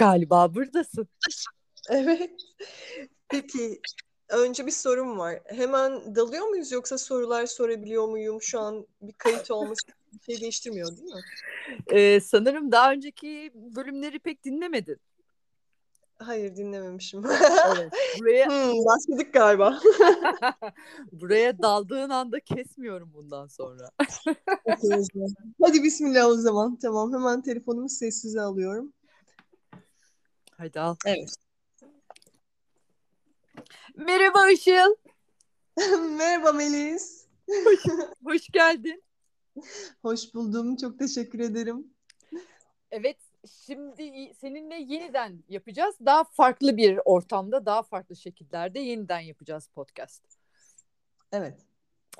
Galiba buradasın. Evet. Peki önce bir sorum var. Hemen dalıyor muyuz yoksa sorular sorabiliyor muyum? Şu an bir kayıt olması bir şey değiştirmiyor değil mi? Ee, sanırım daha önceki bölümleri pek dinlemedin. Hayır dinlememişim. Evet. Buraya hmm, başladık galiba. buraya daldığın anda kesmiyorum bundan sonra. Hadi bismillah o zaman. Tamam hemen telefonumu sessize alıyorum. Hadi al. Evet. Merhaba Işıl. Merhaba Melis. Hoş geldin. Hoş buldum. Çok teşekkür ederim. Evet, şimdi seninle yeniden yapacağız. Daha farklı bir ortamda, daha farklı şekillerde yeniden yapacağız podcast. Evet.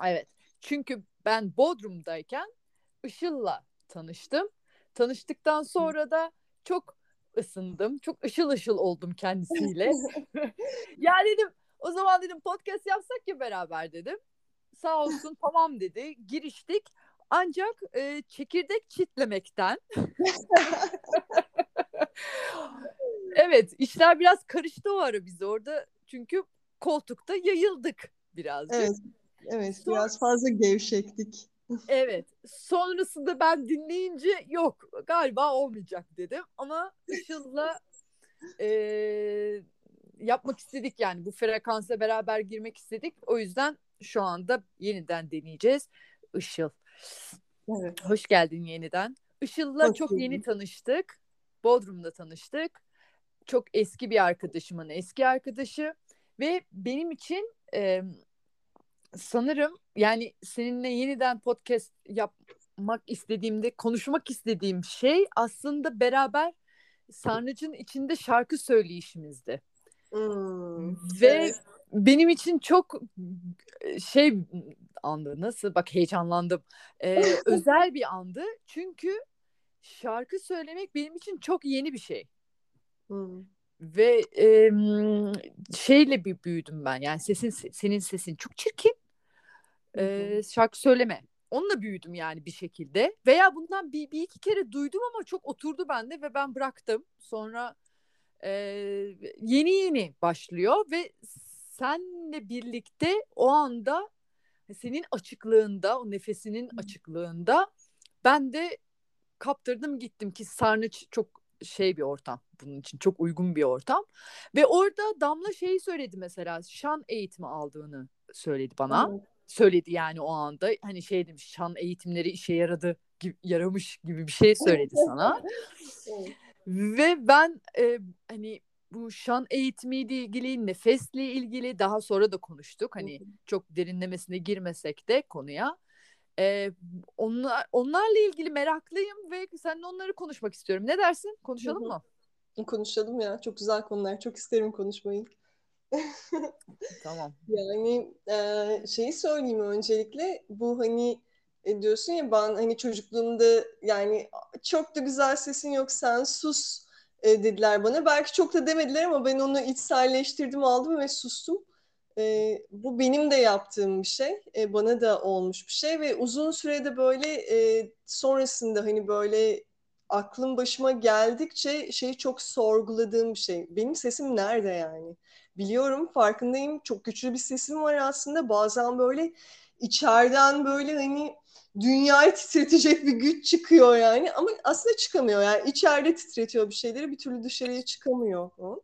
Evet. Çünkü ben Bodrum'dayken Işıl'la tanıştım. Tanıştıktan sonra da çok ısındım. Çok ışıl ışıl oldum kendisiyle. ya dedim o zaman dedim podcast yapsak ya beraber dedim. Sağ olsun tamam dedi. Giriştik. Ancak e, çekirdek çitlemekten evet işler biraz karıştı o ara biz orada. Çünkü koltukta yayıldık birazcık. Evet. Evet Sonra- biraz fazla gevşektik. Evet. Sonrasında ben dinleyince yok galiba olmayacak dedim. Ama Işıl'la e, yapmak istedik yani bu frekansa beraber girmek istedik. O yüzden şu anda yeniden deneyeceğiz. Işıl. Evet. Hoş geldin yeniden. Işıl'la Hoş çok yeni tanıştık. Bodrum'da tanıştık. Çok eski bir arkadaşımın eski arkadaşı. Ve benim için e, sanırım yani seninle yeniden podcast yapmak istediğimde konuşmak istediğim şey aslında beraber sarnıcın içinde şarkı söyleyişimizdi. Hmm, Ve evet. benim için çok şey andı nasıl bak heyecanlandım. Ee, özel bir andı çünkü şarkı söylemek benim için çok yeni bir şey. Hmm. Ve e, şeyle bir büyüdüm ben. Yani sesin senin sesin çok çirkin. E, şarkı söyleme. Onunla büyüdüm yani bir şekilde. Veya bundan bir, bir iki kere duydum ama çok oturdu bende ve ben bıraktım. Sonra e, yeni yeni başlıyor ve senle birlikte o anda senin açıklığında, o nefesinin açıklığında ben de kaptırdım gittim ki Sarnıç çok şey bir ortam bunun için çok uygun bir ortam ve orada Damla şeyi söyledi mesela şan eğitimi aldığını söyledi bana Evet. Söyledi yani o anda hani şey demiş şan eğitimleri işe yaradı gibi, yaramış gibi bir şey söyledi sana Evet. ve ben e, hani bu şan eğitimiyle ilgili nefesle ilgili daha sonra da konuştuk hani çok derinlemesine girmesek de konuya ee, onlar, onlarla ilgili meraklıyım ve seninle onları konuşmak istiyorum. Ne dersin? Konuşalım mı? Konuşalım ya. Çok güzel konular. Çok isterim konuşmayı. Tamam. Yani e, şeyi söyleyeyim öncelikle. Bu hani e, diyorsun ya ben hani çocukluğumda yani çok da güzel sesin yok sen sus e, dediler bana. Belki çok da demediler ama ben onu içselleştirdim aldım ve sustum. E, bu benim de yaptığım bir şey. E, bana da olmuş bir şey ve uzun sürede böyle e, sonrasında hani böyle aklım başıma geldikçe şeyi çok sorguladığım bir şey. Benim sesim nerede yani? Biliyorum, farkındayım. Çok güçlü bir sesim var aslında. Bazen böyle içeriden böyle hani dünyayı titretecek bir güç çıkıyor yani. Ama aslında çıkamıyor yani. içeride titretiyor bir şeyleri bir türlü dışarıya çıkamıyor. o.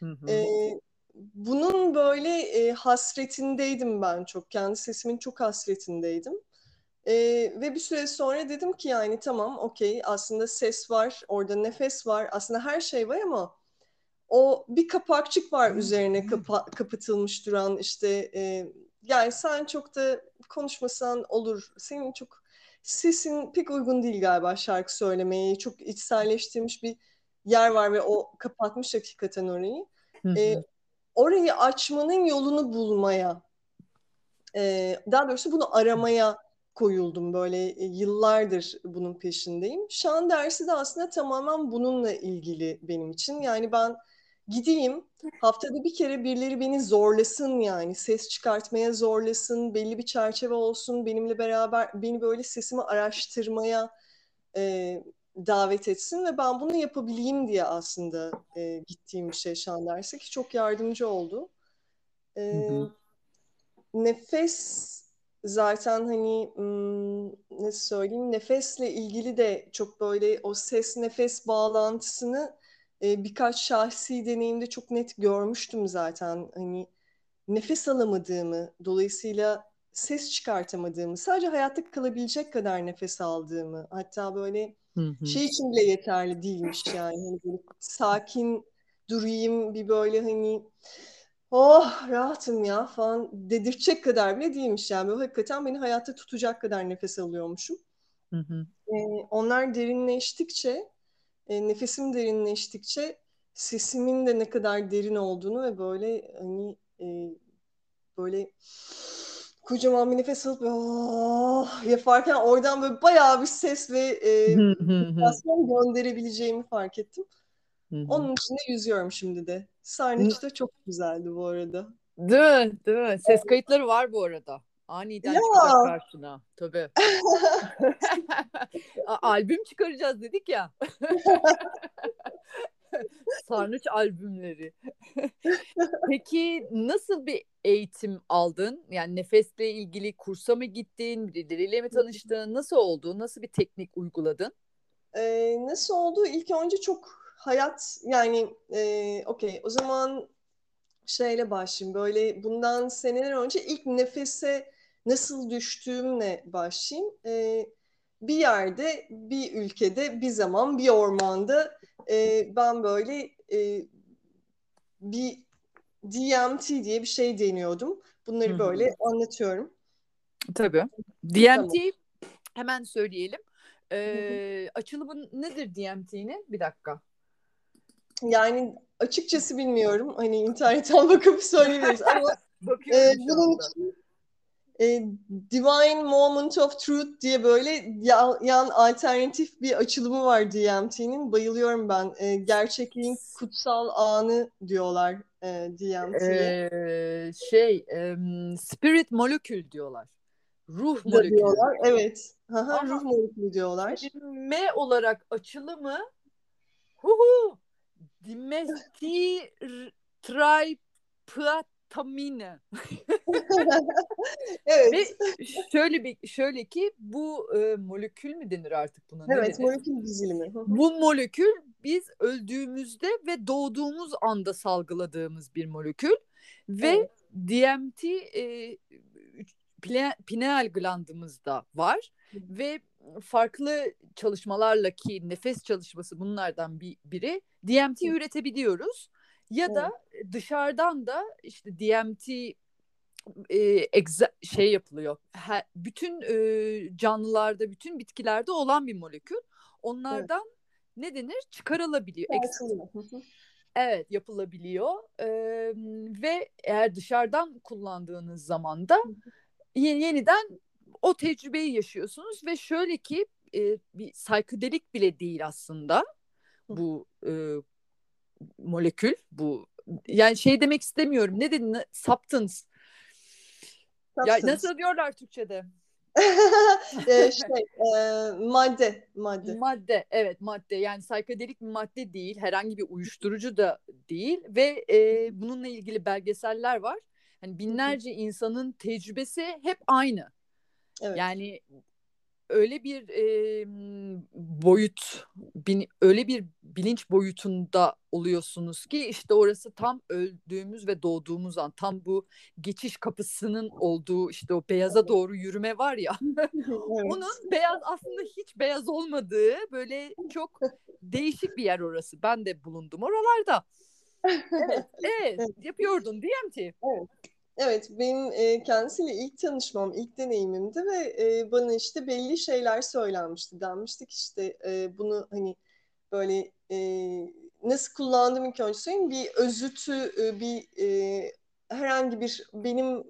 Hı hı. Ee, bunun böyle e, hasretindeydim ben çok. Kendi sesimin çok hasretindeydim. Ee, ve bir süre sonra dedim ki yani tamam okey aslında ses var, orada nefes var, aslında her şey var ama o bir kapakçık var üzerine kapa- kapatılmış duran işte e, yani sen çok da konuşmasan olur. Senin çok sesin pek uygun değil galiba şarkı söylemeye. Çok içselleştirmiş bir yer var ve o kapatmış hakikaten orayı. Hı hı. E, orayı açmanın yolunu bulmaya e, daha doğrusu bunu aramaya koyuldum böyle e, yıllardır bunun peşindeyim. Şan dersi de aslında tamamen bununla ilgili benim için. Yani ben gideyim haftada bir kere birileri beni zorlasın yani ses çıkartmaya zorlasın belli bir çerçeve olsun benimle beraber beni böyle sesimi araştırmaya e, davet etsin ve ben bunu yapabileyim diye aslında e, gittiğim bir şey şan dersi ki çok yardımcı oldu. E, hı hı. Nefes zaten hani nasıl söyleyeyim nefesle ilgili de çok böyle o ses nefes bağlantısını birkaç şahsi deneyimde çok net görmüştüm zaten hani nefes alamadığımı dolayısıyla ses çıkartamadığımı sadece hayatta kalabilecek kadar nefes aldığımı hatta böyle hı hı. şey için bile yeterli değilmiş yani hani böyle sakin durayım bir böyle hani oh rahatım ya falan dedirtecek kadar bile değilmiş yani. Böyle hakikaten beni hayatta tutacak kadar nefes alıyormuşum. Hı hı. Ee, onlar derinleştikçe, e, nefesim derinleştikçe sesimin de ne kadar derin olduğunu ve böyle hani e, böyle kocaman bir nefes alıp oh, yaparken oradan böyle bayağı bir ses ve e, gönderebileceğimi fark ettim. Hı-hı. Onun içinde yüzüyorum şimdi de. Sarnıç'ta çok güzeldi bu arada. Değil mi? Değil mi? Ses kayıtları var bu arada. Aniden ya. çıkacak karşına. Tabii. Albüm çıkaracağız dedik ya. Sarnıç albümleri. Peki nasıl bir eğitim aldın? Yani nefesle ilgili kursa mı gittin? Birileriyle mi tanıştın? Nasıl oldu? Nasıl bir teknik uyguladın? Ee, nasıl oldu? İlk önce çok hayat yani e, okey o zaman şeyle başlayayım böyle bundan seneler önce ilk nefese nasıl düştüğümle başlayayım. E, bir yerde, bir ülkede, bir zaman, bir ormanda e, ben böyle e, bir DMT diye bir şey deniyordum. Bunları Hı-hı. böyle anlatıyorum. Tabii. DMT tamam. hemen söyleyelim. Ee, açılımı nedir DMT'nin? Bir dakika. Yani açıkçası bilmiyorum. Hani internetten bakıp söyleyebiliriz ama e, bunun için e, Divine Moment of Truth diye böyle yan, yan alternatif bir açılımı var DMT'nin. Bayılıyorum ben. E, gerçekliğin kutsal anı diyorlar e, DMT'ye. Ee, şey, e, spirit molekül diyorlar. Ruh molekülü. diyorlar. Evet. Aha, ruh molekülü diyorlar. M olarak açılımı hu hu Dimetitripatamine. evet. Ve şöyle bir şöyle ki bu e, molekül mü denir artık buna? Evet, molekül dizilimi. bu molekül biz öldüğümüzde ve doğduğumuz anda salgıladığımız bir molekül ve evet. DMT e, pineal glandımızda var ve farklı çalışmalarla ki nefes çalışması bunlardan bir biri DMT üretebiliyoruz ya da dışarıdan da işte DMT e, egza, şey yapılıyor. Her, bütün e, canlılarda, bütün bitkilerde olan bir molekül. Onlardan evet. ne denir? Çıkarılabiliyor. evet, yapılabiliyor. E, ve eğer dışarıdan kullandığınız zaman da yeniden o tecrübeyi yaşıyorsunuz ve şöyle ki e, bir saykodelik bile değil aslında bu e, molekül bu yani şey demek istemiyorum. Ne dedin? Substance. Ya nasıl diyorlar Türkçe'de? E, şey e, madde madde. Madde evet madde. Yani saykodelik bir madde değil herhangi bir uyuşturucu da değil ve e, bununla ilgili belgeseller var. Hani binlerce insanın tecrübesi hep aynı Evet. Yani öyle bir e, boyut, bin, öyle bir bilinç boyutunda oluyorsunuz ki işte orası tam öldüğümüz ve doğduğumuz an, tam bu geçiş kapısının olduğu işte o beyaza doğru yürüme var ya. Onun beyaz aslında hiç beyaz olmadığı böyle çok değişik bir yer orası. Ben de bulundum oralarda. Evet, evet, yapıyordun DMT. Evet. Evet, benim e, kendisiyle ilk tanışmam, ilk deneyimimdi ve e, bana işte belli şeyler söylenmişti. Denmiştik işte e, bunu hani böyle e, nasıl kullandığım ilk önce söyleyeyim. Bir özütü, e, bir e, herhangi bir benim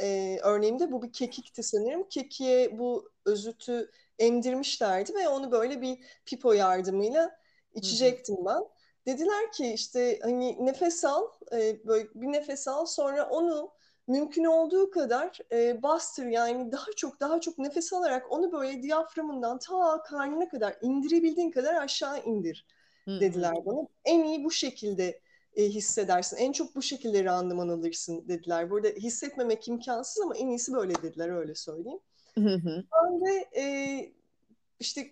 e, örneğimde bu bir kekikti sanırım. Kekiğe bu özütü emdirmişlerdi ve onu böyle bir pipo yardımıyla içecektim ben. Dediler ki işte hani nefes al, e, böyle bir nefes al sonra onu mümkün olduğu kadar e, bastır yani daha çok daha çok nefes alarak onu böyle diyaframından ta karnına kadar indirebildiğin kadar aşağı indir dediler bana. En iyi bu şekilde e, hissedersin. En çok bu şekilde randıman alırsın dediler. Burada hissetmemek imkansız ama en iyisi böyle dediler öyle söyleyeyim. Ben de e, işte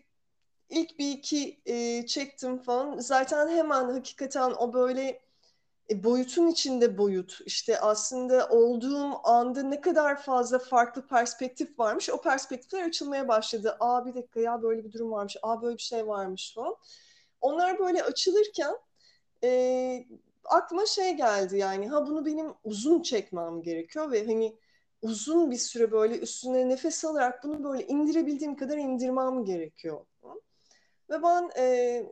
ilk bir iki e, çektim falan. Zaten hemen hakikaten o böyle e, boyutun içinde boyut. İşte aslında olduğum anda ne kadar fazla farklı perspektif varmış. O perspektifler açılmaya başladı. Aa bir dakika ya böyle bir durum varmış. Aa böyle bir şey varmış falan. Onlar böyle açılırken e, aklıma şey geldi yani ha bunu benim uzun çekmem gerekiyor ve hani uzun bir süre böyle üstüne nefes alarak bunu böyle indirebildiğim kadar indirmem gerekiyor. Ve ben e,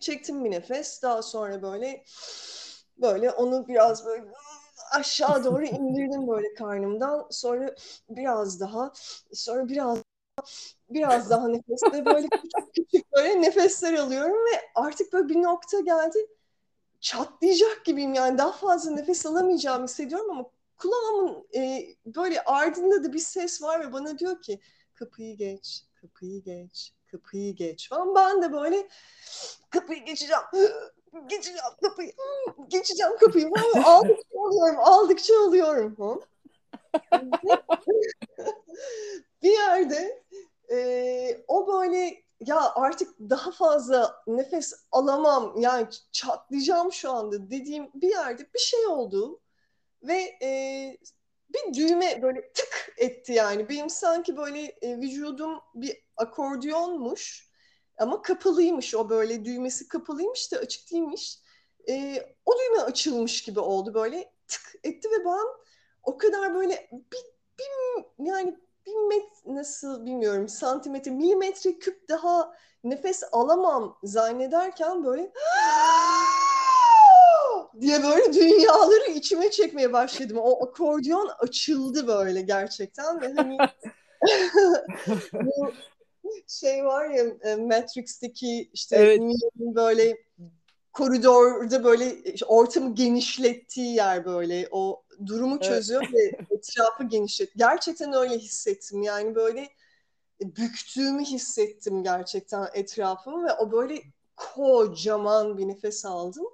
çektim bir nefes. Daha sonra böyle böyle onu biraz böyle aşağı doğru indirdim böyle karnımdan. Sonra biraz daha sonra biraz biraz daha nefesle böyle küçük küçük böyle nefesler alıyorum ve artık böyle bir nokta geldi. Çatlayacak gibiyim yani. Daha fazla nefes alamayacağımı hissediyorum ama kulağımın e, böyle ardında da bir ses var ve bana diyor ki kapıyı geç, kapıyı geç, kapıyı geç falan. Ben de böyle kapıyı geçeceğim, geçeceğim kapıyı, geçeceğim kapıyı. Aldıkça alıyorum, aldıkça alıyorum bir yerde e, o böyle ya artık daha fazla nefes alamam yani çatlayacağım şu anda dediğim bir yerde bir şey oldu ve e, bir düğme böyle tık etti yani. Benim sanki böyle e, vücudum bir akordiyonmuş ama kapalıymış. O böyle düğmesi kapalıymış da açık değilmiş. E, o düğme açılmış gibi oldu. Böyle tık etti ve ben o kadar böyle bir, bir yani bir met nasıl bilmiyorum santimetre milimetre küp daha nefes alamam zannederken böyle diye böyle dünyaları içime çekmeye başladım. O akordeon açıldı böyle gerçekten ve hani bu şey var ya e, Matrix'teki işte evet. böyle koridorda böyle ortamı genişlettiği yer böyle o durumu çözüyor evet. ve etrafı genişlet. Gerçekten öyle hissettim. Yani böyle büktüğümü hissettim gerçekten etrafımı ve o böyle kocaman bir nefes aldım.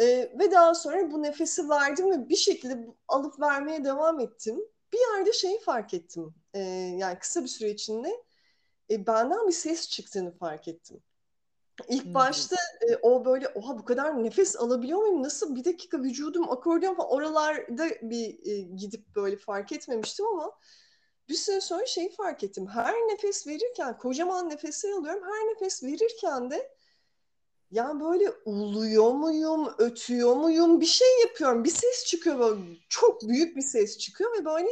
Ee, ve daha sonra bu nefesi verdim ve bir şekilde alıp vermeye devam ettim. Bir yerde şeyi fark ettim. Ee, yani kısa bir süre içinde e, benden bir ses çıktığını fark ettim. İlk başta e, o böyle oha bu kadar nefes alabiliyor muyum? Nasıl bir dakika vücudum akordeon falan oralarda bir e, gidip böyle fark etmemiştim ama bir süre sonra şeyi fark ettim. Her nefes verirken kocaman nefesler alıyorum. Her nefes verirken de yani böyle uluyor muyum, ötüyor muyum bir şey yapıyorum. Bir ses çıkıyor böyle çok büyük bir ses çıkıyor ve böyle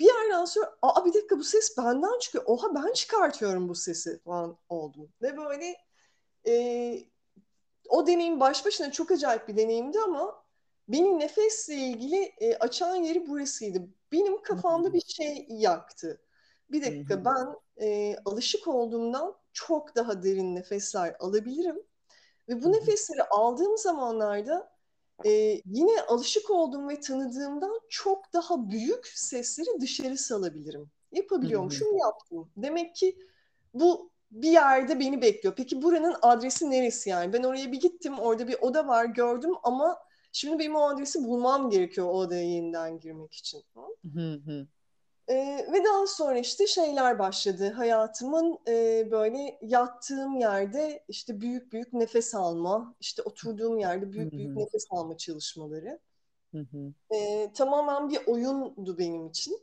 bir yerden sonra aa bir dakika bu ses benden çıkıyor. Oha ben çıkartıyorum bu sesi falan oldum. Ve böyle e, o deneyim baş başına çok acayip bir deneyimdi ama beni nefesle ilgili e, açan yeri burasıydı. Benim kafamda bir şey yaktı. Bir dakika ben e, alışık olduğumdan çok daha derin nefesler alabilirim. Ve bu nefesleri aldığım zamanlarda e, yine alışık olduğum ve tanıdığımdan çok daha büyük sesleri dışarı salabilirim. Yapabiliyormuşum, yaptım. Demek ki bu bir yerde beni bekliyor. Peki buranın adresi neresi yani? Ben oraya bir gittim, orada bir oda var gördüm ama şimdi benim o adresi bulmam gerekiyor o odaya yeniden girmek için. Hı hı. Ee, ve daha sonra işte şeyler başladı. Hayatımın e, böyle yattığım yerde işte büyük büyük nefes alma, işte oturduğum yerde büyük büyük nefes alma çalışmaları. Ee, tamamen bir oyundu benim için.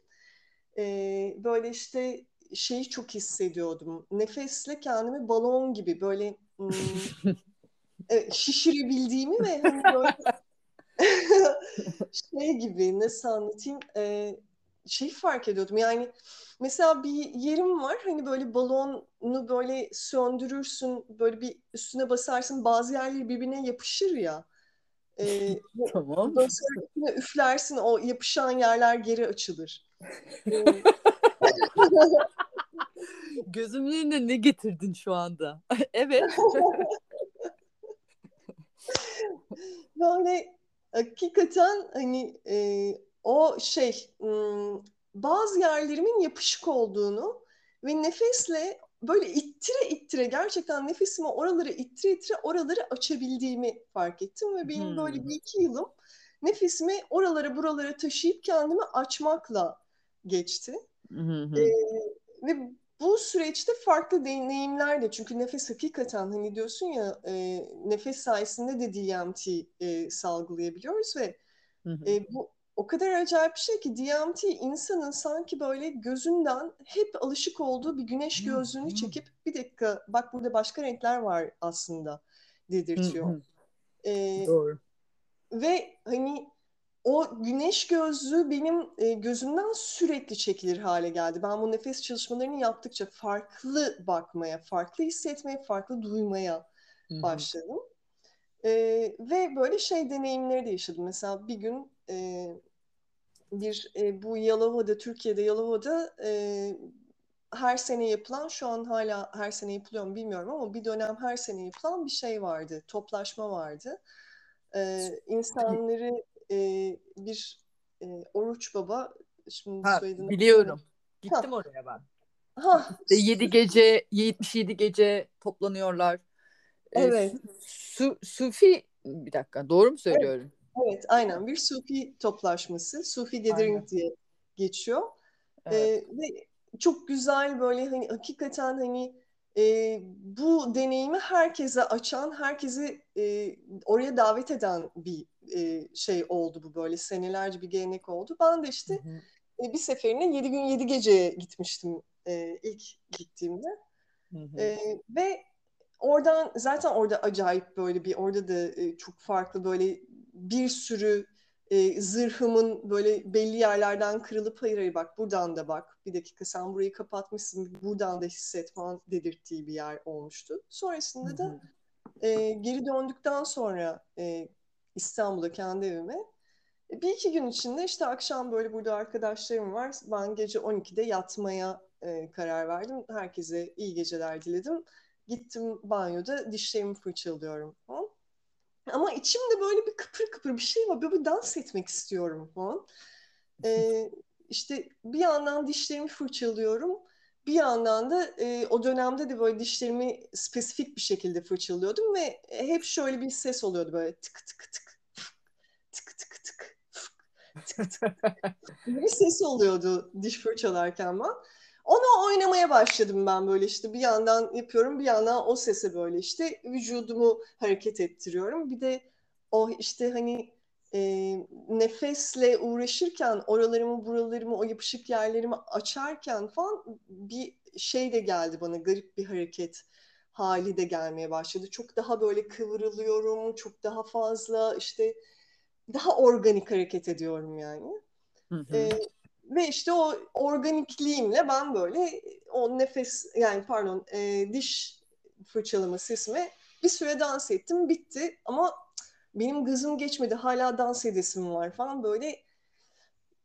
Ee, böyle işte şeyi çok hissediyordum. Nefesle kendimi balon gibi böyle hmm, şişirebildiğimi ve hani böyle şey gibi nasıl anlatayım e, şeyi fark ediyordum. Yani mesela bir yerim var hani böyle balonu böyle söndürürsün böyle bir üstüne basarsın bazı yerleri birbirine yapışır ya. Ee, tamam. Sonra üflersin o yapışan yerler geri açılır. Ee, Gözümün önüne ne getirdin şu anda? evet. Böyle hakikaten hani e, o şey bazı yerlerimin yapışık olduğunu ve nefesle böyle ittire ittire gerçekten nefesimi oraları ittire ittire oraları açabildiğimi fark ettim ve benim hmm. böyle bir iki yılım nefesimi oralara buralara taşıyıp kendimi açmakla geçti. Hmm. Ee, ve bu süreçte farklı deneyimler de çünkü nefes hakikaten hani diyorsun ya e, nefes sayesinde de DMT e, salgılayabiliyoruz ve E, bu o kadar acayip bir şey ki DMT insanın sanki böyle gözünden hep alışık olduğu bir güneş gözlüğünü çekip bir dakika bak burada başka renkler var aslında dedirtiyor. Ee, Doğru. Ve hani o güneş gözlüğü benim e, gözümden sürekli çekilir hale geldi. Ben bu nefes çalışmalarını yaptıkça farklı bakmaya, farklı hissetmeye, farklı duymaya başladım. E, ve böyle şey deneyimleri de yaşadım. Mesela bir gün e, bir e, bu Yalova'da, Türkiye'de Yalova'da e, her sene yapılan, şu an hala her sene yapılıyor mu bilmiyorum ama bir dönem her sene yapılan bir şey vardı, toplaşma vardı. E, insanları e, bir e, Oruç Baba, şimdi ha, soyadını... Biliyorum, gittim ha. oraya ben. Ha. İşte 7 gece, 77 gece toplanıyorlar. Evet. E, su, Sufi, bir dakika doğru mu söylüyorum? Evet. Evet, aynen bir Sufi toplaşması, Sufi Gathering diye geçiyor. Evet. Ee, ve çok güzel böyle hani hakikaten hani e, bu deneyimi herkese açan, herkesi e, oraya davet eden bir e, şey oldu bu böyle senelerce bir gelenek oldu. Ben de işte hı hı. E, bir seferine 7 gün 7 geceye gitmiştim e, ilk gittiğimde. Hı hı. E, ve oradan zaten orada acayip böyle bir orada da e, çok farklı böyle bir sürü e, zırhımın böyle belli yerlerden kırılıp hayır hayır bak buradan da bak bir dakika sen burayı kapatmışsın buradan da hisset falan dedirttiği bir yer olmuştu. Sonrasında da e, geri döndükten sonra e, İstanbul'a kendi evime e, bir iki gün içinde işte akşam böyle burada arkadaşlarım var. Ben gece 12'de yatmaya e, karar verdim. Herkese iyi geceler diledim. Gittim banyoda dişlerimi fırçalıyorum falan. Ama içimde böyle bir kıpır kıpır bir şey var. Böyle bir dans etmek istiyorum falan. Ee, işte bir yandan dişlerimi fırçalıyorum. Bir yandan da e, o dönemde de böyle dişlerimi spesifik bir şekilde fırçalıyordum ve hep şöyle bir ses oluyordu böyle tık tık tık tık tık tık tık tık bir ses oluyordu diş fırçalarken ben. Onu oynamaya başladım ben böyle işte bir yandan yapıyorum bir yandan o sese böyle işte vücudumu hareket ettiriyorum. Bir de o işte hani e, nefesle uğraşırken oralarımı buralarımı o yapışık yerlerimi açarken falan bir şey de geldi bana garip bir hareket hali de gelmeye başladı. Çok daha böyle kıvrılıyorum, çok daha fazla işte daha organik hareket ediyorum yani. Hı hı. E, ve işte o organikliğimle ben böyle o nefes yani pardon e, diş fırçalama sesime bir süre dans ettim bitti ama benim gızım geçmedi hala dans edesim var falan böyle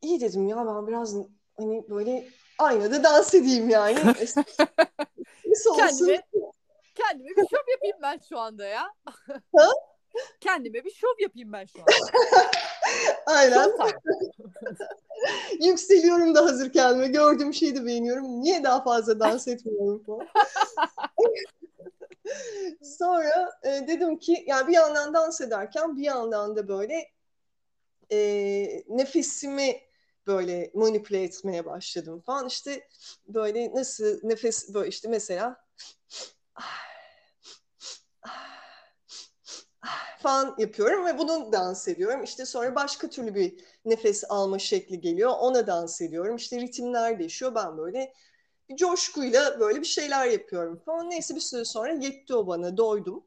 iyi dedim ya ben biraz hani böyle aynada dans edeyim yani. kendime, kendime bir şov yapayım ben şu anda ya. Ha? Kendime bir şov yapayım ben şu anda. Aynen. Yükseliyorum da hazır kendime. Gördüğüm şeyi de beğeniyorum. Niye daha fazla dans etmiyorum falan. Sonra e, dedim ki yani bir yandan dans ederken bir yandan da böyle e, nefesimi böyle manipüle etmeye başladım falan. İşte böyle nasıl nefes böyle işte mesela falan yapıyorum ve bunu dans ediyorum. İşte sonra başka türlü bir nefes alma şekli geliyor. Ona dans ediyorum. İşte ritimler değişiyor. Ben böyle bir coşkuyla böyle bir şeyler yapıyorum falan. Neyse bir süre sonra yetti o bana. Doydum.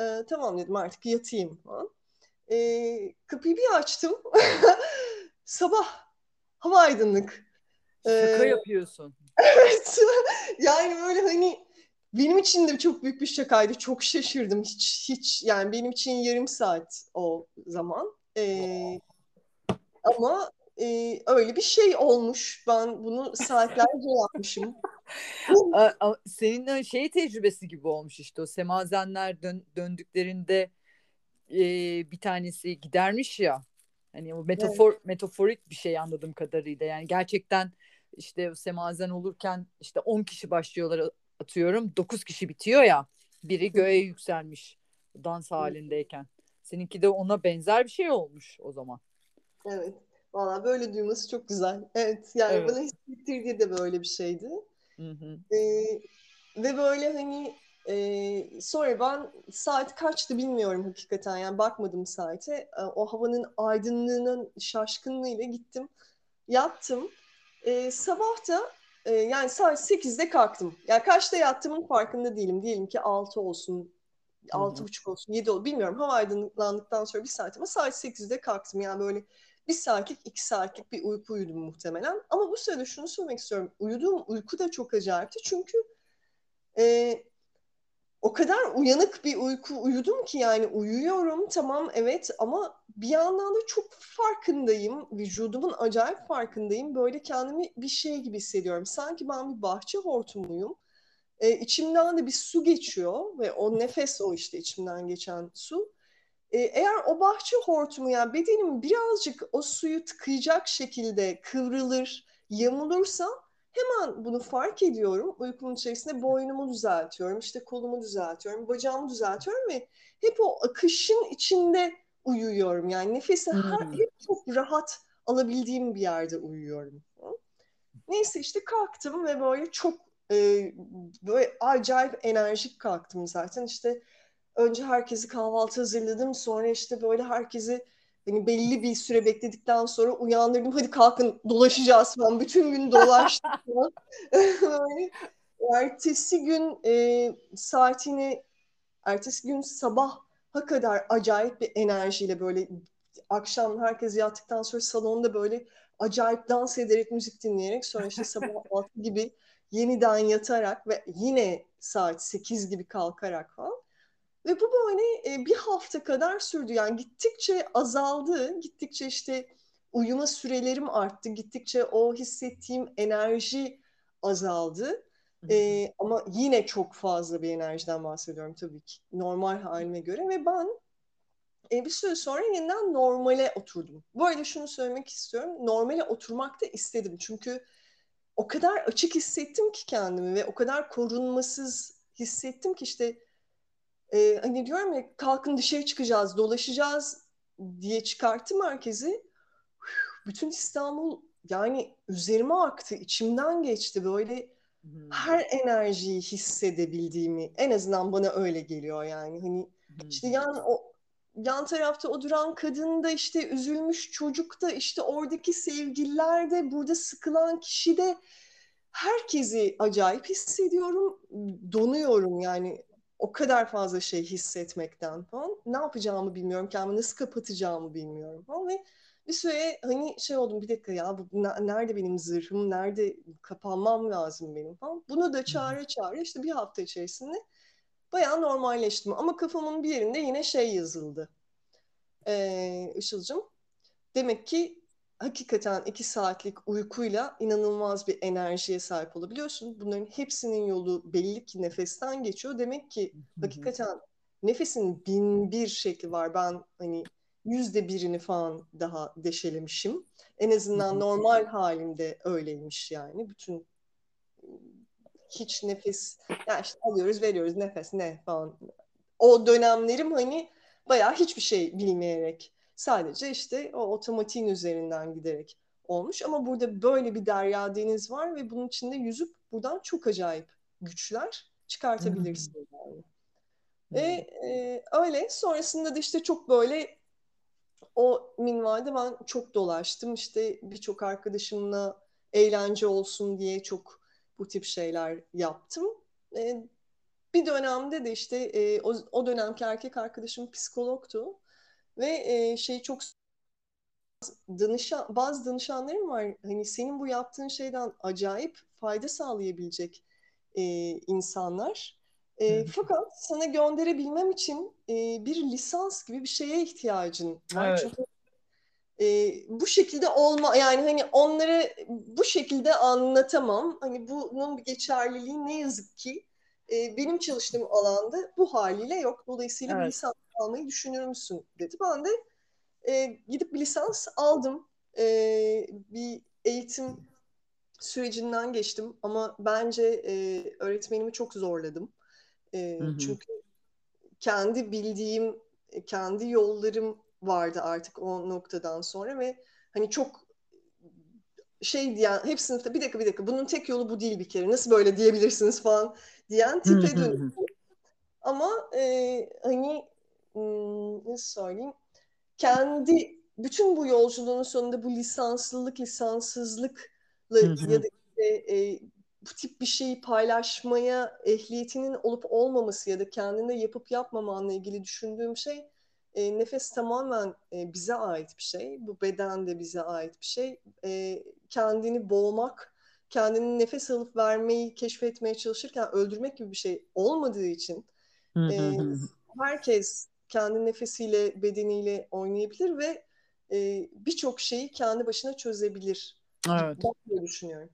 Ee, tamam dedim artık yatayım falan. Ee, kapıyı bir açtım. Sabah. Hava aydınlık. Şaka ee, yapıyorsun. Evet. yani böyle hani benim için de çok büyük bir şakaydı. Çok şaşırdım. Hiç hiç yani benim için yarım saat o zaman. Ee, ama e, öyle bir şey olmuş. Ben bunu saatlerce yapmışım. Senin şey tecrübesi gibi olmuş işte o semazenler dön, döndüklerinde e, bir tanesi gidermiş ya Hani o metafor evet. metaforik bir şey anladığım kadarıyla. Yani gerçekten işte semazen olurken işte 10 kişi başlıyorlar atıyorum. 9 kişi bitiyor ya. Biri göğe yükselmiş dans halindeyken. Seninki de ona benzer bir şey olmuş o zaman. Evet. Valla böyle duyması çok güzel. Evet. Yani evet. bana hissettirdiği de böyle bir şeydi. Hı hı. Ee, ve böyle hani e, sonra ben saat kaçtı bilmiyorum hakikaten. Yani bakmadım saate. E, o havanın aydınlığının şaşkınlığıyla gittim. Yattım. E, sabah da e, yani saat 8'de kalktım. Yani kaçta yattığımın farkında değilim. Diyelim ki 6 olsun, altı buçuk olsun, yedi olsun bilmiyorum. Hava aydınlandıktan sonra bir saat ama saat 8'de kalktım. Yani böyle bir saatlik, iki saatlik bir uyku uyudum muhtemelen. Ama bu sırada şunu söylemek istiyorum. Uyuduğum uyku da çok acayipti. Çünkü e, o kadar uyanık bir uyku uyudum ki yani uyuyorum tamam evet ama bir yandan da çok farkındayım. Vücudumun acayip farkındayım. Böyle kendimi bir şey gibi hissediyorum. Sanki ben bir bahçe hortumuyum. Ee, içimden de bir su geçiyor ve o nefes o işte içimden geçen su. Ee, eğer o bahçe hortumu yani bedenim birazcık o suyu tıkayacak şekilde kıvrılır, yamulursa Hemen bunu fark ediyorum. Uykumun içerisinde boynumu düzeltiyorum, işte kolumu düzeltiyorum, bacağımı düzeltiyorum ve hep o akışın içinde uyuyorum. Yani nefesi hmm. her, hep çok rahat alabildiğim bir yerde uyuyorum. Neyse işte kalktım ve böyle çok e, böyle acayip enerjik kalktım zaten. İşte önce herkesi kahvaltı hazırladım. Sonra işte böyle herkesi Hani belli bir süre bekledikten sonra uyandırdım. Hadi kalkın dolaşacağız falan. Bütün gün dolaştık falan. ertesi gün e, saatini ertesi gün sabaha kadar acayip bir enerjiyle böyle akşam herkes yattıktan sonra salonda böyle acayip dans ederek müzik dinleyerek sonra işte sabah 6 gibi yeniden yatarak ve yine saat 8 gibi kalkarak falan ve bu böyle e, bir hafta kadar sürdü. Yani gittikçe azaldı, gittikçe işte uyuma sürelerim arttı, gittikçe o hissettiğim enerji azaldı. Ee, ama yine çok fazla bir enerjiden bahsediyorum tabii ki normal halime göre ve ben e, bir süre sonra yeniden normale oturdum. Bu arada şunu söylemek istiyorum. Normale oturmak da istedim. Çünkü o kadar açık hissettim ki kendimi ve o kadar korunmasız hissettim ki işte e, hani diyorum ya kalkın dışarı çıkacağız, dolaşacağız diye çıkarttım herkesi. Bütün İstanbul yani üzerime aktı, içimden geçti böyle hmm. her enerjiyi hissedebildiğimi en azından bana öyle geliyor yani hani hmm. işte yan o yan tarafta o duran kadın da işte üzülmüş çocuk da işte oradaki sevgililer de burada sıkılan kişi de herkesi acayip hissediyorum donuyorum yani o kadar fazla şey hissetmekten falan ne yapacağımı bilmiyorum kendimi nasıl kapatacağımı bilmiyorum falan ve bir süre hani şey oldum bir dakika ya bu nerede benim zırhım nerede kapanmam lazım benim? falan. Bunu da çare çare işte bir hafta içerisinde bayağı normalleştim ama kafamın bir yerinde yine şey yazıldı. Ee, Işıl'cığım demek ki hakikaten iki saatlik uykuyla inanılmaz bir enerjiye sahip olabiliyorsun. Bunların hepsinin yolu belli ki nefesten geçiyor. Demek ki hakikaten nefesin bin bir şekli var. Ben hani yüzde birini falan daha deşelemişim. En azından normal halimde öyleymiş yani. Bütün hiç nefes yani işte alıyoruz veriyoruz nefes ne falan. O dönemlerim hani bayağı hiçbir şey bilmeyerek Sadece işte o otomatiğin üzerinden giderek olmuş. Ama burada böyle bir derya deniz var ve bunun içinde yüzüp buradan çok acayip güçler çıkartabilirsin. Hmm. Yani. Ve e, öyle sonrasında da işte çok böyle o minvalde ben çok dolaştım. İşte birçok arkadaşımla eğlence olsun diye çok bu tip şeyler yaptım. E, bir dönemde de işte e, o, o dönemki erkek arkadaşım psikologtu. Ve e, şey çok danışan, bazı danışanlarım var. Hani senin bu yaptığın şeyden acayip fayda sağlayabilecek e, insanlar. E, fakat sana gönderebilmem için e, bir lisans gibi bir şeye ihtiyacın var. Evet. Çünkü e, bu şekilde olma yani hani onları bu şekilde anlatamam. Hani bunun bir geçerliliği ne yazık ki e, benim çalıştığım alanda bu haliyle yok. Dolayısıyla evet. bir lisans almayı düşünür müsün dedi. Ben de e, gidip bir lisans aldım. E, bir eğitim sürecinden geçtim ama bence e, öğretmenimi çok zorladım. E, hı hı. Çünkü kendi bildiğim, kendi yollarım vardı artık o noktadan sonra ve hani çok şey diyen hep sınıfta bir dakika bir dakika bunun tek yolu bu değil bir kere nasıl böyle diyebilirsiniz falan diyen tipe dönüştüm. Ama e, hani nasıl söyleyeyim kendi bütün bu yolculuğun sonunda bu lisanslılık lisanssızlıkla ya da işte, e, bu tip bir şeyi paylaşmaya ehliyetinin olup olmaması ya da kendinde yapıp yapmamanla ilgili düşündüğüm şey e, nefes tamamen e, bize ait bir şey. Bu beden de bize ait bir şey. E, kendini boğmak, kendini nefes alıp vermeyi keşfetmeye çalışırken öldürmek gibi bir şey olmadığı için e, herkes kendi nefesiyle, bedeniyle oynayabilir ve e, birçok şeyi kendi başına çözebilir. Evet. Ben böyle düşünüyorum.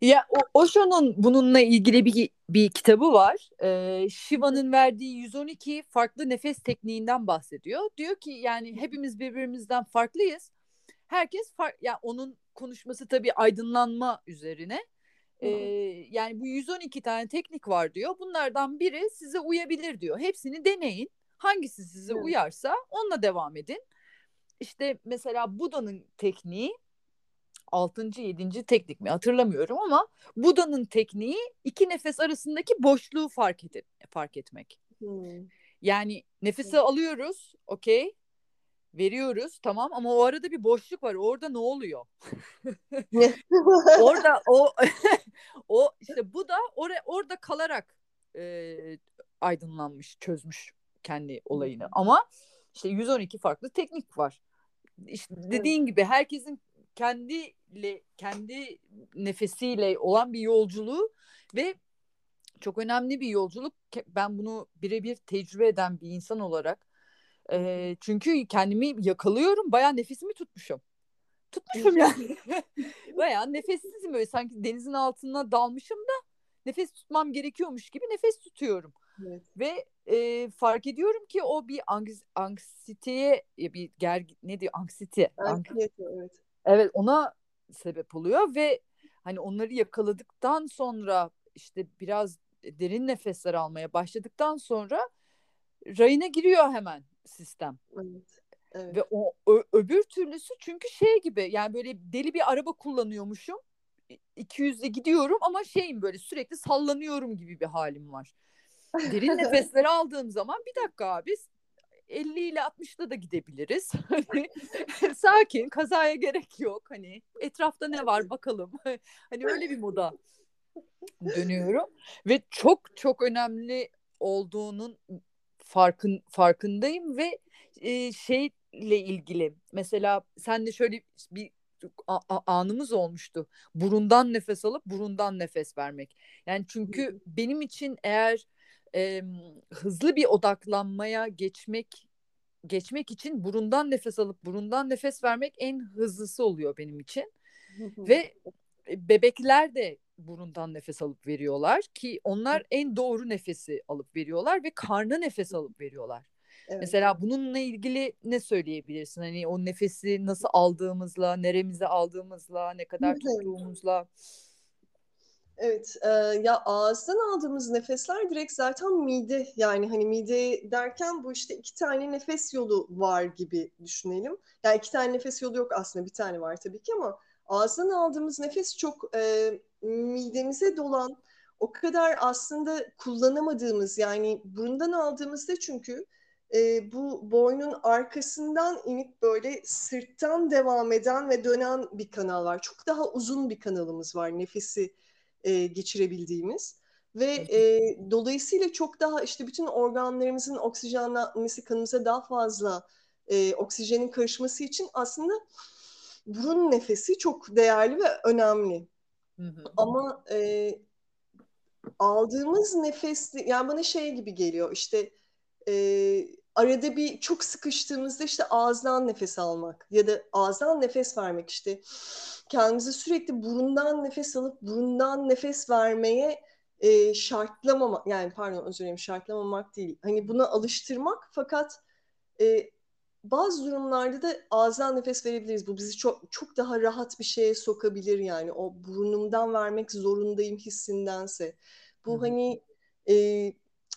Ya o, Osho'nun bununla ilgili bir bir kitabı var. Ee, Shiva'nın verdiği 112 farklı nefes tekniğinden bahsediyor. Diyor ki yani hepimiz birbirimizden farklıyız. Herkes fark ya yani onun konuşması tabii aydınlanma üzerine. Ee, yani bu 112 tane teknik var diyor. Bunlardan biri size uyabilir diyor. Hepsini deneyin. Hangisi size evet. uyarsa onunla devam edin. İşte mesela Buda'nın tekniği 6. 7. teknik mi hatırlamıyorum ama Buda'nın tekniği iki nefes arasındaki boşluğu fark, et fark etmek. Hmm. Yani nefesi hmm. alıyoruz, okey. Veriyoruz tamam ama o arada bir boşluk var. Orada ne oluyor? orada o o işte bu da oraya orada kalarak e, aydınlanmış, çözmüş kendi olayını. Ama işte 112 farklı teknik var. İşte dediğin gibi herkesin kendiyle kendi nefesiyle olan bir yolculuğu ve çok önemli bir yolculuk. Ben bunu birebir tecrübe eden bir insan olarak e, çünkü kendimi yakalıyorum. Bayağı nefesimi tutmuşum. Tutmuşum yani. Bayağı nefessizim böyle sanki denizin altına dalmışım da nefes tutmam gerekiyormuş gibi nefes tutuyorum. Evet. Ve e, fark ediyorum ki o bir anks anksiyeteye bir ger ne diyor anksiyete. Anksiyete evet. Evet ona sebep oluyor ve hani onları yakaladıktan sonra işte biraz derin nefesler almaya başladıktan sonra rayına giriyor hemen sistem. Evet. Evet. Ve o ö, öbür türlüsü çünkü şey gibi yani böyle deli bir araba kullanıyormuşum. 200'de gidiyorum ama şeyim böyle sürekli sallanıyorum gibi bir halim var. Derin nefesler aldığım zaman bir dakika abi 50 ile 60'da da gidebiliriz. Hani sakin, kazaya gerek yok. Hani etrafta ne var bakalım. hani öyle bir moda dönüyorum ve çok çok önemli olduğunun farkın farkındayım ve e, şeyle ilgili mesela sen de şöyle bir a, a, anımız olmuştu. Burundan nefes alıp burundan nefes vermek. Yani çünkü benim için eğer e, hızlı bir odaklanmaya geçmek geçmek için burundan nefes alıp burundan nefes vermek en hızlısı oluyor benim için. Ve bebekler de burundan nefes alıp veriyorlar ki onlar en doğru nefesi alıp veriyorlar ve karnı nefes alıp veriyorlar. Evet. Mesela bununla ilgili ne söyleyebilirsin? Hani o nefesi nasıl aldığımızla, neremize aldığımızla, ne kadar tuttuğumuzla. Evet, e, ya ağızdan aldığımız nefesler direkt zaten mide yani hani mide derken bu işte iki tane nefes yolu var gibi düşünelim. Yani iki tane nefes yolu yok aslında bir tane var tabii ki ama ağızdan aldığımız nefes çok e, midemize dolan o kadar aslında kullanamadığımız yani burundan aldığımızda çünkü e, bu boynun arkasından inip böyle sırttan devam eden ve dönen bir kanal var. Çok daha uzun bir kanalımız var nefesi e, geçirebildiğimiz ve e, dolayısıyla çok daha işte bütün organlarımızın oksijenlenmesi kanımıza daha fazla e, oksijenin karışması için aslında burun nefesi çok değerli ve önemli. Hı hı. Ama e, aldığımız nefes yani bana şey gibi geliyor işte e, arada bir çok sıkıştığımızda işte ağızdan nefes almak ya da ağızdan nefes vermek işte kendimizi sürekli burundan nefes alıp burundan nefes vermeye e, şartlamamak yani pardon özür dilerim şartlamamak değil hani buna alıştırmak fakat e, bazı durumlarda da ağızdan nefes verebiliriz. Bu bizi çok çok daha rahat bir şeye sokabilir yani. O burnumdan vermek zorundayım hissindense. Bu Hı-hı. hani e,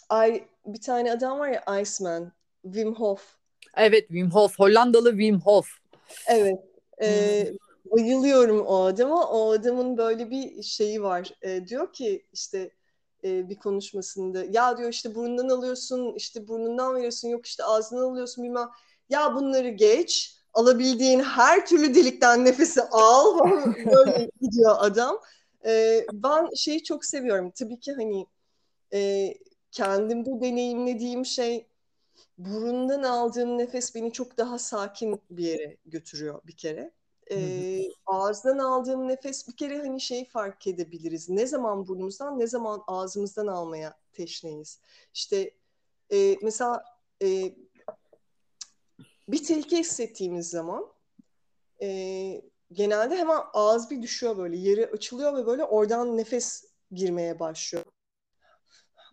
ay bir tane adam var ya Iceman, Wim Hof. Evet Wim Hof, Hollandalı Wim Hof. Evet. E, bayılıyorum o adama. O adamın böyle bir şeyi var. E, diyor ki işte e, bir konuşmasında ya diyor işte burnundan alıyorsun, işte burnundan veriyorsun, yok işte ağzından alıyorsun bilmem. Ya bunları geç. Alabildiğin her türlü delikten nefesi al. Böyle gidiyor adam. E, ben şeyi çok seviyorum. Tabii ki hani e, kendimde deneyimlediğim şey burundan aldığım nefes beni çok daha sakin bir yere götürüyor bir kere. E, ağızdan aldığım nefes bir kere hani şeyi fark edebiliriz. Ne zaman burnumuzdan ne zaman ağzımızdan almaya teşneyiz. İşte e, mesela e, bir tehlike hissettiğimiz zaman e, genelde hemen ağız bir düşüyor böyle yeri açılıyor ve böyle oradan nefes girmeye başlıyor.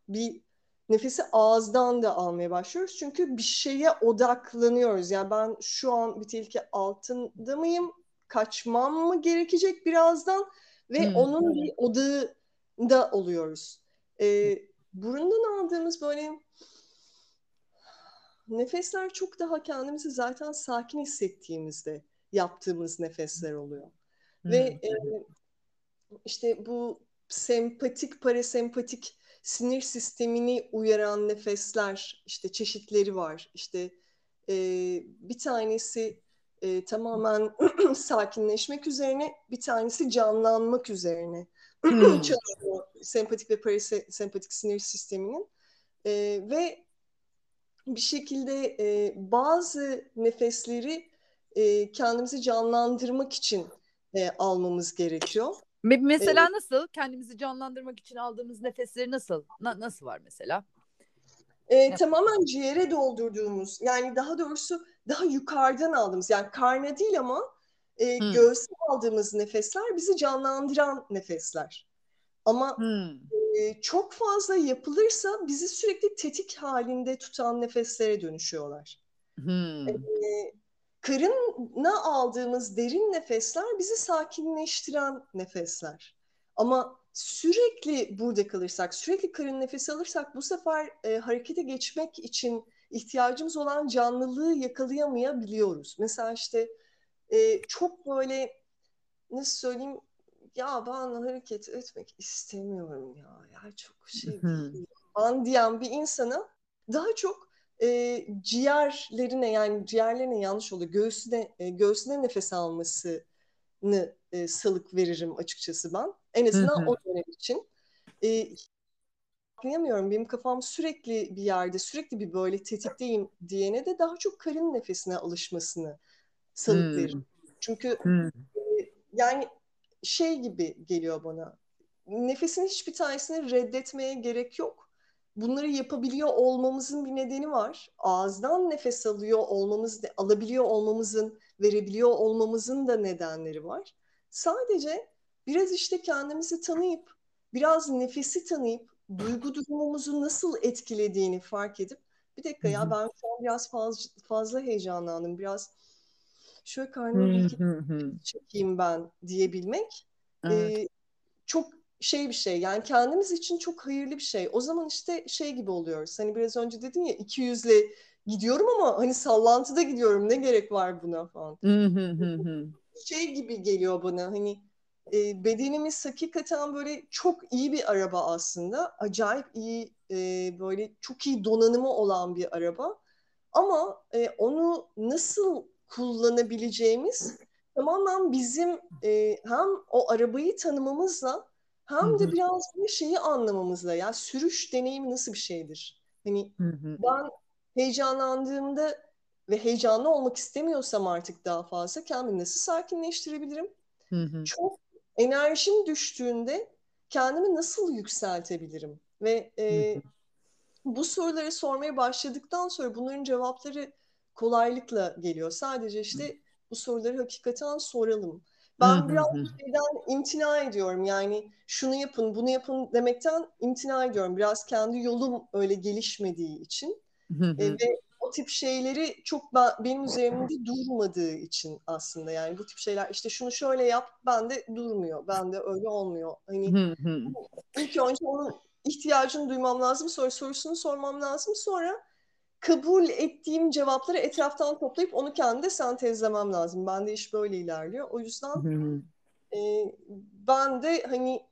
Bir nefesi ağızdan da almaya başlıyoruz. Çünkü bir şeye odaklanıyoruz. Yani ben şu an bir tehlike altında mıyım? Kaçmam mı gerekecek birazdan? Ve hmm. onun bir odağında oluyoruz. Ee, burundan aldığımız böyle nefesler çok daha kendimizi zaten sakin hissettiğimizde yaptığımız nefesler oluyor. Hmm. Ve e, işte bu sempatik parasempatik sinir sistemini uyaran nefesler işte çeşitleri var. İşte e, bir tanesi e, tamamen sakinleşmek üzerine, bir tanesi canlanmak üzerine hmm. çalışıyor sempatik ve parasempatik sinir sisteminin. E, ve bir şekilde e, bazı nefesleri e, kendimizi canlandırmak için e, almamız gerekiyor. Mesela evet. nasıl? Kendimizi canlandırmak için aldığımız nefesleri nasıl? Na, nasıl var mesela? E, tamamen ciğere doldurduğumuz yani daha doğrusu daha yukarıdan aldığımız yani karna değil ama e, hmm. göğse aldığımız nefesler bizi canlandıran nefesler. Ama hmm. e, çok fazla yapılırsa bizi sürekli tetik halinde tutan nefeslere dönüşüyorlar. Hmm. E, karına aldığımız derin nefesler bizi sakinleştiren nefesler. Ama sürekli burada kalırsak, sürekli karın nefesi alırsak bu sefer e, harekete geçmek için ihtiyacımız olan canlılığı yakalayamayabiliyoruz. Mesela işte e, çok böyle nasıl söyleyeyim ya ben hareket etmek istemiyorum ya. Ya çok şey. An diyen bir insana daha çok e, ciğerlerine yani ciğerlerine yanlış oldu. Göğsüne, e, göğsüne nefes almasını e, salık veririm açıkçası ben. En azından o dönem için. E, anlayamıyorum. Benim kafam sürekli bir yerde, sürekli bir böyle tetikteyim diyene de daha çok karın nefesine alışmasını salık veririm. Çünkü e, yani şey gibi geliyor bana. Nefesin hiçbir tanesini reddetmeye gerek yok. Bunları yapabiliyor olmamızın bir nedeni var. Ağızdan nefes alıyor olmamız, alabiliyor olmamızın, verebiliyor olmamızın da nedenleri var. Sadece biraz işte kendimizi tanıyıp, biraz nefesi tanıyıp, duygu durumumuzu nasıl etkilediğini fark edip, bir dakika ya ben şu an biraz fazla, fazla heyecanlandım, biraz şöyle karnımı çekeyim ben diyebilmek evet. e, çok şey bir şey yani kendimiz için çok hayırlı bir şey. O zaman işte şey gibi oluyoruz. Hani biraz önce dedin ya 200'le gidiyorum ama hani sallantıda gidiyorum ne gerek var buna falan. şey gibi geliyor bana hani e, bedenimiz hakikaten böyle çok iyi bir araba aslında. Acayip iyi e, böyle çok iyi donanımı olan bir araba. Ama e, onu nasıl kullanabileceğimiz tamamen bizim e, hem o arabayı tanımamızla hem de biraz bir şeyi anlamamızla. Ya sürüş deneyimi nasıl bir şeydir? Hani ben heyecanlandığımda ve heyecanlı olmak istemiyorsam artık daha fazla kendimi nasıl sakinleştirebilirim? Çok enerjim düştüğünde kendimi nasıl yükseltebilirim? Ve e, bu soruları sormaya başladıktan sonra bunların cevapları kolaylıkla geliyor. Sadece işte bu soruları hakikaten soralım. Ben biraz şeyden imtina ediyorum. Yani şunu yapın, bunu yapın demekten imtina ediyorum. Biraz kendi yolum öyle gelişmediği için. e, ve o tip şeyleri çok ben, benim üzerimde durmadığı için aslında yani bu tip şeyler işte şunu şöyle yap ben de durmuyor. Ben de öyle olmuyor. Hani ilk önce onun ihtiyacını duymam lazım. Sonra sorusunu sormam lazım. Sonra kabul ettiğim cevapları etraftan toplayıp onu kendi sentezlemem lazım. Bende iş böyle ilerliyor. O yüzden e, ben de hani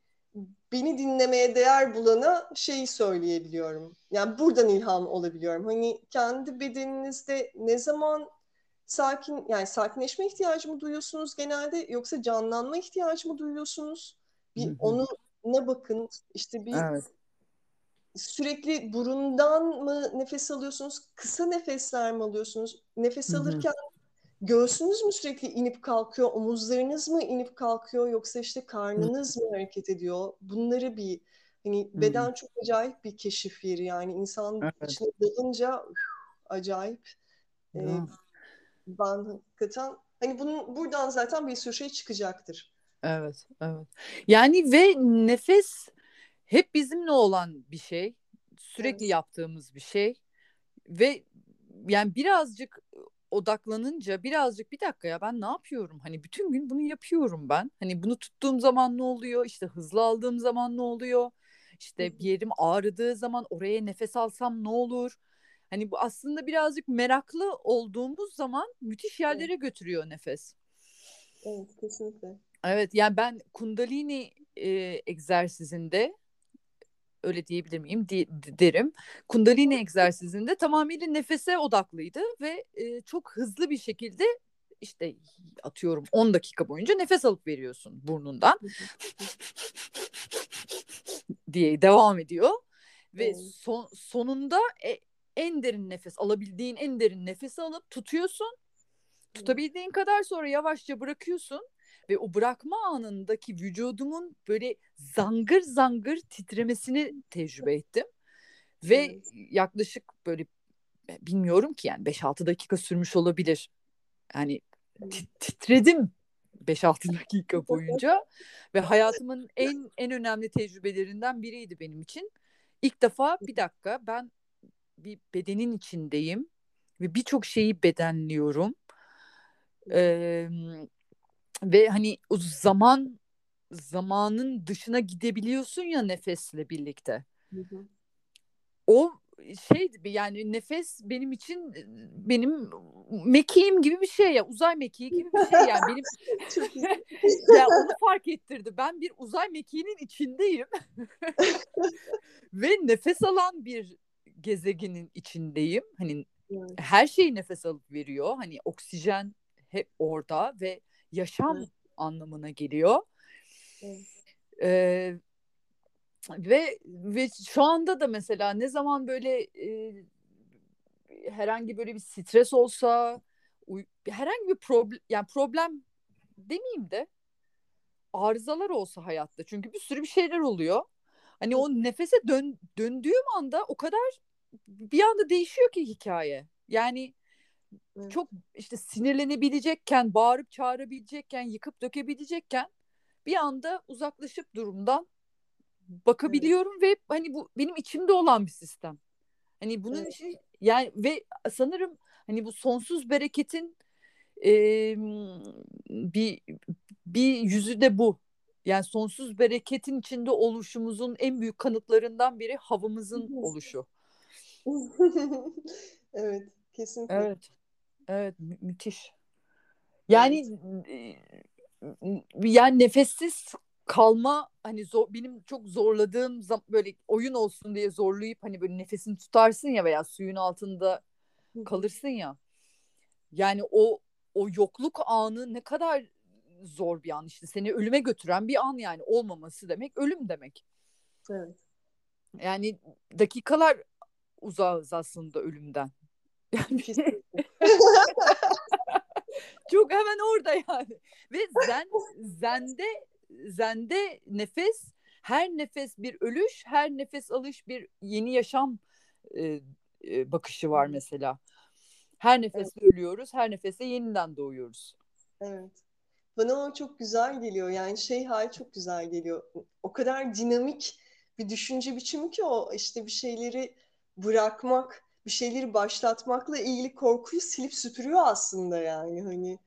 beni dinlemeye değer bulana şeyi söyleyebiliyorum. Yani buradan ilham olabiliyorum. Hani kendi bedeninizde ne zaman sakin yani sakinleşme ihtiyacı mı duyuyorsunuz genelde yoksa canlanma ihtiyacı mı duyuyorsunuz? Bir onu ne bakın işte bir evet. Sürekli burundan mı nefes alıyorsunuz? Kısa nefesler mi alıyorsunuz? Nefes alırken göğsünüz mü sürekli inip kalkıyor, omuzlarınız mı inip kalkıyor yoksa işte karnınız mı hareket ediyor? Bunları bir hani beden hmm. çok acayip bir keşif yeri yani insan evet. içine dalınca acayip. Ee, ben hakikaten hani bunun buradan zaten bir sürü şey çıkacaktır. Evet, evet. Yani ve nefes hep bizimle olan bir şey. Sürekli evet. yaptığımız bir şey. Ve yani birazcık odaklanınca birazcık bir dakika ya ben ne yapıyorum? Hani bütün gün bunu yapıyorum ben. Hani bunu tuttuğum zaman ne oluyor? İşte hızlı aldığım zaman ne oluyor? İşte bir yerim ağrıdığı zaman oraya nefes alsam ne olur? Hani bu aslında birazcık meraklı olduğumuz zaman müthiş yerlere evet. götürüyor nefes. Evet kesinlikle. Evet yani ben kundalini e, egzersizinde öyle diyebilir miyim? De, derim. Kundalini egzersizinde tamamıyla nefese odaklıydı ve e, çok hızlı bir şekilde işte atıyorum 10 dakika boyunca nefes alıp veriyorsun burnundan. Diye devam ediyor. Ve son, sonunda e, en derin nefes alabildiğin en derin nefesi alıp tutuyorsun. Tutabildiğin kadar sonra yavaşça bırakıyorsun ve o bırakma anındaki vücudumun böyle zangır zangır titremesini tecrübe ettim. Ve evet. yaklaşık böyle e, bilmiyorum ki yani 5-6 dakika sürmüş olabilir. Yani titredim 5-6 dakika boyunca ve hayatımın en en önemli tecrübelerinden biriydi benim için. İlk defa bir dakika ben bir bedenin içindeyim ve birçok şeyi bedenliyorum. Ee, ve hani o zaman zamanın dışına gidebiliyorsun ya nefesle birlikte. Hı hı. O şeydi yani nefes benim için benim mekiğim gibi bir şey ya uzay mekiği gibi bir şey yani benim ya onu fark ettirdi ben bir uzay mekiğinin içindeyim ve nefes alan bir gezegenin içindeyim hani evet. her şeyi nefes alıp veriyor hani oksijen hep orada ve yaşam evet. anlamına geliyor. Evet. Ee, ve ve şu anda da mesela ne zaman böyle e, herhangi böyle bir stres olsa herhangi bir problem yani problem demeyeyim de arızalar olsa hayatta çünkü bir sürü bir şeyler oluyor. Hani o nefese dön, döndüğüm anda o kadar bir anda değişiyor ki hikaye. Yani Evet. Çok işte sinirlenebilecekken, bağırıp çağırabilecekken, yıkıp dökebilecekken bir anda uzaklaşıp durumdan bakabiliyorum evet. ve hani bu benim içimde olan bir sistem. Hani bunun evet. için yani ve sanırım hani bu sonsuz bereketin e, bir bir yüzü de bu. Yani sonsuz bereketin içinde oluşumuzun en büyük kanıtlarından biri havamızın oluşu. evet, kesinlikle. Evet. Evet mü- müthiş. Yani evet. yani nefessiz kalma hani zor, benim çok zorladığım zam- böyle oyun olsun diye zorlayıp hani böyle nefesini tutarsın ya veya suyun altında kalırsın ya. Yani o o yokluk anı ne kadar zor bir an işte seni ölüme götüren bir an yani olmaması demek ölüm demek. Evet. Yani dakikalar uzağız aslında ölümden. Yani Çok hemen orada yani. Ve zen zende zende nefes her nefes bir ölüş, her nefes alış bir yeni yaşam e, e, bakışı var mesela. Her nefeste evet. ölüyoruz, her nefeste yeniden doğuyoruz. Evet. Bana o çok güzel geliyor. Yani şey hal çok güzel geliyor. O kadar dinamik bir düşünce biçimi ki o işte bir şeyleri bırakmak. Bir şeyleri başlatmakla ilgili korkuyu silip süpürüyor aslında yani hani.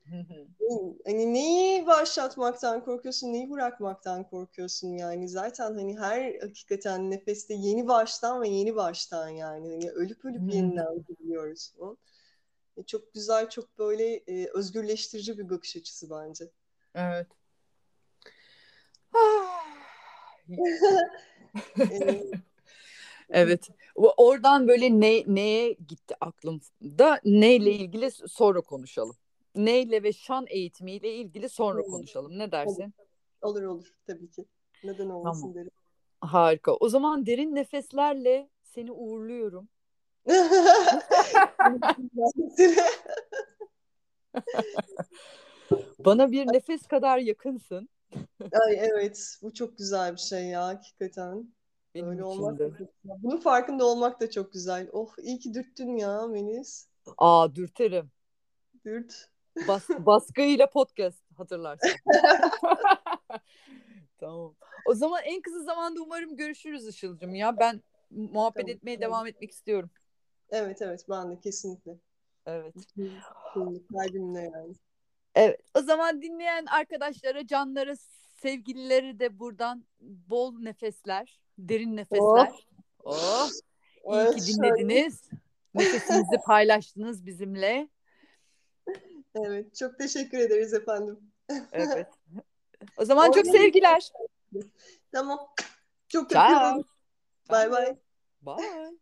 Hani neyi başlatmaktan korkuyorsun neyi bırakmaktan korkuyorsun yani? Zaten hani her hakikaten nefeste yeni baştan ve yeni baştan yani. Hani ölüp ölüp yeniden biliyoruz e, çok güzel çok böyle e, özgürleştirici bir bakış açısı bence. Evet. evet. Oradan böyle ne neye gitti aklımda neyle ilgili sonra konuşalım. Neyle ve şan eğitimiyle ilgili sonra konuşalım. Ne dersin? Olur olur tabii ki. Neden olmasın tamam. derim. Harika. O zaman derin nefeslerle seni uğurluyorum. Bana bir nefes kadar yakınsın. Ay evet, bu çok güzel bir şey ya hakikaten. Benim Öyle olmak da Bunun farkında olmak da çok güzel. Oh iyi ki dürttün ya Melis. Aa dürterim. Dürt. Bas, baskıyla podcast hatırlarsın. tamam. O zaman en kısa zamanda umarım görüşürüz Işıl'cığım ya. Ben muhabbet tamam, etmeye tamam. devam etmek istiyorum. Evet evet ben de kesinlikle. Evet. Kalbimle yani. Evet. O zaman dinleyen arkadaşlara, canlara, sevgilileri de buradan bol nefesler, derin nefesler. Oh. oh. İyi ki dinlediniz. Nefesinizi paylaştınız bizimle. Evet, çok teşekkür ederiz efendim. Evet. O zaman çok sevgiler. Tamam. Çok öpüyorum. Bye bye. Bye.